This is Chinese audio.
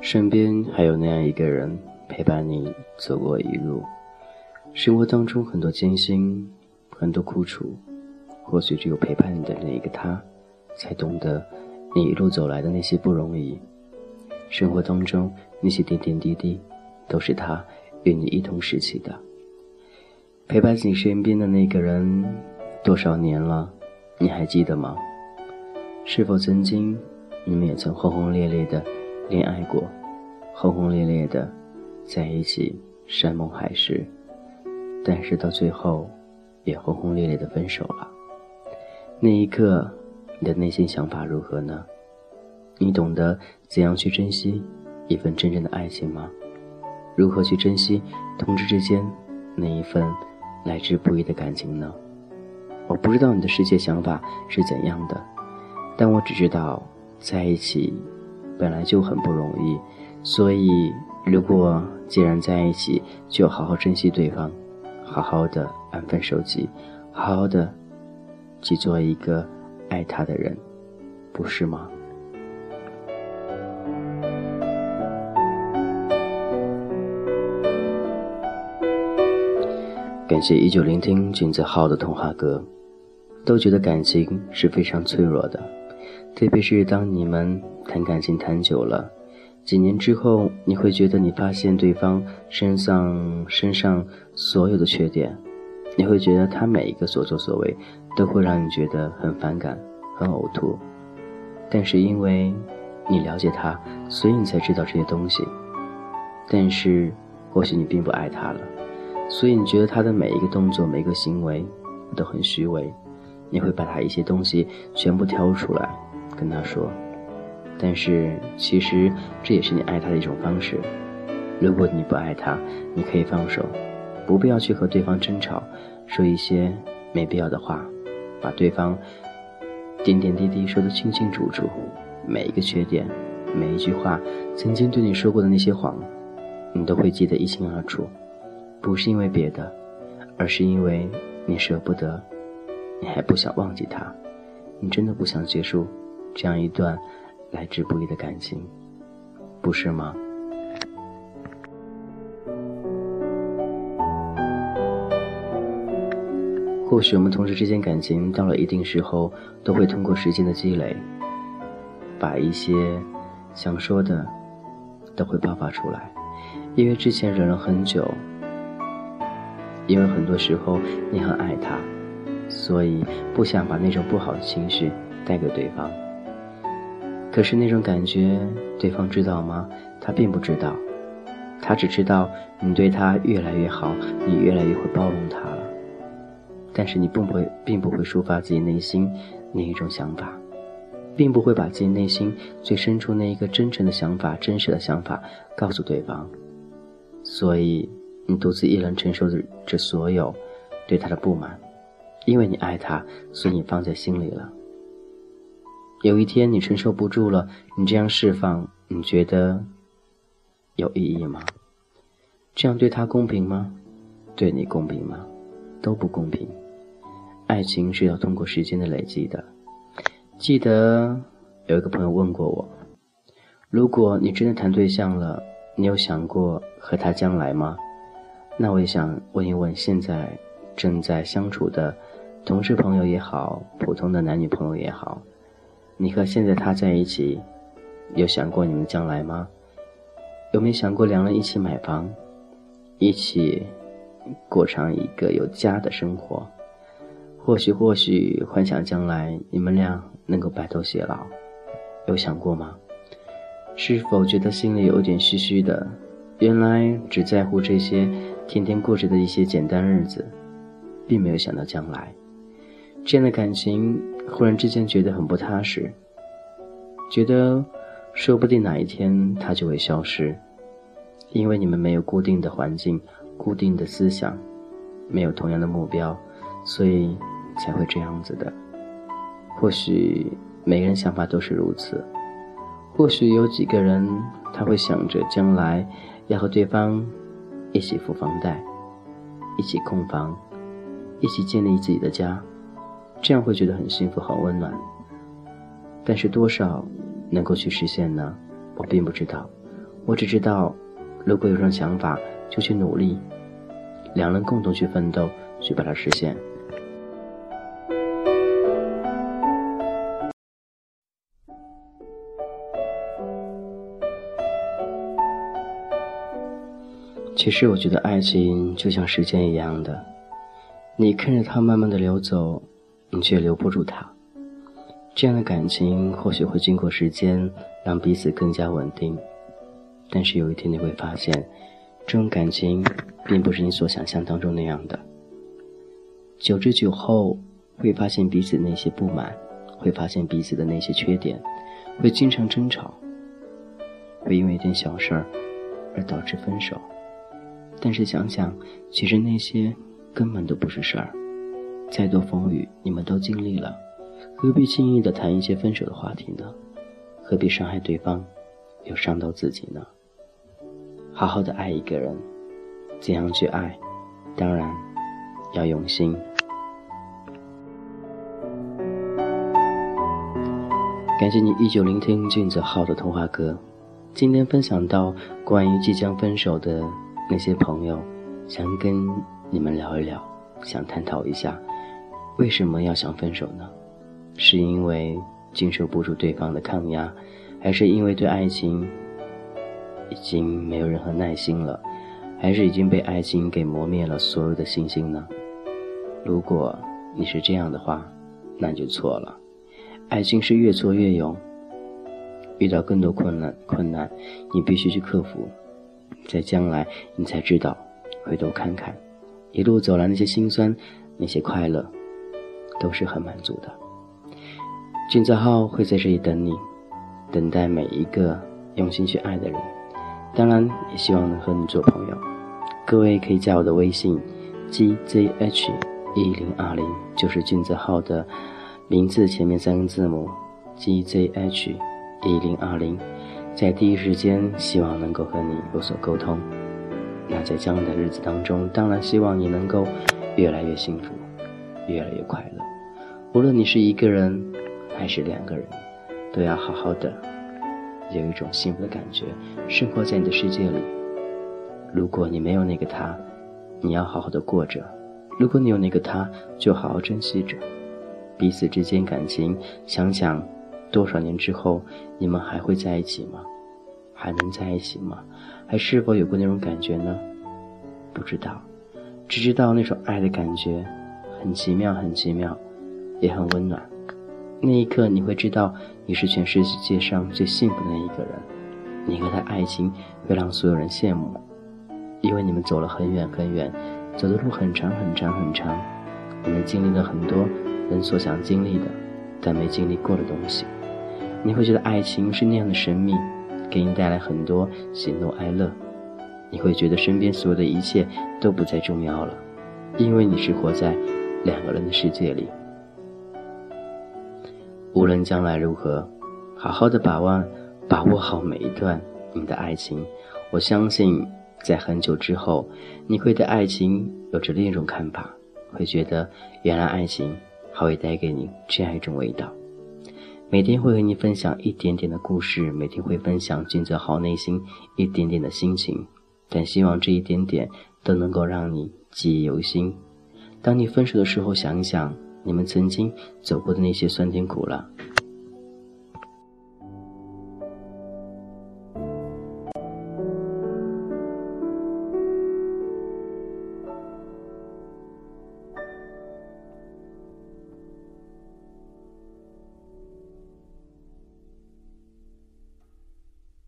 身边还有那样一个人陪伴你走过一路，生活当中很多艰辛，很多苦楚，或许只有陪伴你的那一个他，才懂得你一路走来的那些不容易。生活当中那些点点滴滴，都是他与你一同拾起的。陪伴你身边的那个人，多少年了，你还记得吗？是否曾经你们也曾轰轰烈烈的？恋爱过，轰轰烈烈的在一起，山盟海誓，但是到最后也轰轰烈烈的分手了。那一刻，你的内心想法如何呢？你懂得怎样去珍惜一份真正的爱情吗？如何去珍惜同志之间那一份来之不易的感情呢？我不知道你的世界想法是怎样的，但我只知道在一起。本来就很不容易，所以如果既然在一起，就好好珍惜对方，好好的安分守己，好好的去做一个爱他的人，不是吗？感谢依旧聆听君子号的童话歌，都觉得感情是非常脆弱的，特别是当你们。谈感情谈久了，几年之后，你会觉得你发现对方身上身上所有的缺点，你会觉得他每一个所作所为都会让你觉得很反感、很呕吐。但是因为你了解他，所以你才知道这些东西。但是或许你并不爱他了，所以你觉得他的每一个动作、每一个行为都很虚伪。你会把他一些东西全部挑出来，跟他说。但是，其实这也是你爱他的一种方式。如果你不爱他，你可以放手，不必要去和对方争吵，说一些没必要的话，把对方点点滴滴说得清清楚楚，每一个缺点，每一句话，曾经对你说过的那些谎，你都会记得一清二楚。不是因为别的，而是因为你舍不得，你还不想忘记他，你真的不想结束这样一段。来之不易的感情，不是吗？或许我们同事之间感情到了一定时候，都会通过时间的积累，把一些想说的都会爆发出来。因为之前忍了很久，因为很多时候你很爱他，所以不想把那种不好的情绪带给对方。可是那种感觉，对方知道吗？他并不知道，他只知道你对他越来越好，你越来越会包容他了。但是你并不会，并不会抒发自己内心那一种想法，并不会把自己内心最深处那一个真诚的想法、真实的想法告诉对方。所以你独自一人承受着这所有对他的不满，因为你爱他，所以你放在心里了。有一天你承受不住了，你这样释放，你觉得有意义吗？这样对他公平吗？对你公平吗？都不公平。爱情是要通过时间的累积的。记得有一个朋友问过我：如果你真的谈对象了，你有想过和他将来吗？那我也想问一问现在正在相处的同事朋友也好，普通的男女朋友也好。你和现在他在一起，有想过你们将来吗？有没有想过两人一起买房，一起过上一个有家的生活？或许，或许幻想将来你们俩能够白头偕老，有想过吗？是否觉得心里有点虚虚的？原来只在乎这些天天过着的一些简单日子，并没有想到将来。这样的感情忽然之间觉得很不踏实，觉得说不定哪一天它就会消失，因为你们没有固定的环境、固定的思想，没有同样的目标，所以才会这样子的。或许每个人想法都是如此，或许有几个人他会想着将来要和对方一起付房贷，一起空房，一起建立自己的家。这样会觉得很幸福、很温暖，但是多少能够去实现呢？我并不知道。我只知道，如果有这种想法，就去努力，两人共同去奋斗，去把它实现。其实我觉得爱情就像时间一样的，你看着它慢慢的流走，你却留不住它。这样的感情或许会经过时间让彼此更加稳定，但是有一天你会发现，这种感情并不是你所想象当中那样的。久之久后，会发现彼此那些不满，会发现彼此的那些缺点，会经常争吵，会因为一点小事儿而导致分手。但是想想，其实那些根本都不是事儿。再多风雨，你们都经历了，何必轻易的谈一些分手的话题呢？何必伤害对方，又伤到自己呢？好好的爱一个人，怎样去爱？当然要用心。感谢你依旧聆听俊泽浩的童话歌。今天分享到关于即将分手的。那些朋友，想跟你们聊一聊，想探讨一下，为什么要想分手呢？是因为经受不住对方的抗压，还是因为对爱情已经没有任何耐心了，还是已经被爱情给磨灭了所有的信心呢？如果你是这样的话，那就错了。爱情是越挫越勇，遇到更多困难，困难你必须去克服。在将来，你才知道，回头看看，一路走来那些心酸，那些快乐，都是很满足的。俊泽浩会在这里等你，等待每一个用心去爱的人。当然，也希望能和你做朋友。各位可以加我的微信，gzh 一零二零，就是俊泽浩的名字前面三个字母，gzh 一零二零。在第一时间，希望能够和你有所沟通。那在将来的日子当中，当然希望你能够越来越幸福，越来越快乐。无论你是一个人还是两个人，都要好好的有一种幸福的感觉，生活在你的世界里。如果你没有那个他，你要好好的过着；如果你有那个他，就好好珍惜着彼此之间感情。想想。多少年之后，你们还会在一起吗？还能在一起吗？还是否有过那种感觉呢？不知道，只知道那种爱的感觉很奇妙，很奇妙，也很温暖。那一刻，你会知道你是全世界上最幸福的那一个人。你和他爱情会让所有人羡慕，因为你们走了很远很远，走的路很长很长很长，你们经历了很多人所想经历的，但没经历过的东西。你会觉得爱情是那样的神秘，给你带来很多喜怒哀乐。你会觉得身边所有的一切都不再重要了，因为你是活在两个人的世界里。无论将来如何，好好的把握把握好每一段你的爱情。我相信，在很久之后，你会对爱情有着另一种看法，会觉得原来爱情还会带给你这样一种味道。每天会和你分享一点点的故事，每天会分享俊泽豪内心一点点的心情，但希望这一点点都能够让你记忆犹新。当你分手的时候，想一想你们曾经走过的那些酸甜苦辣，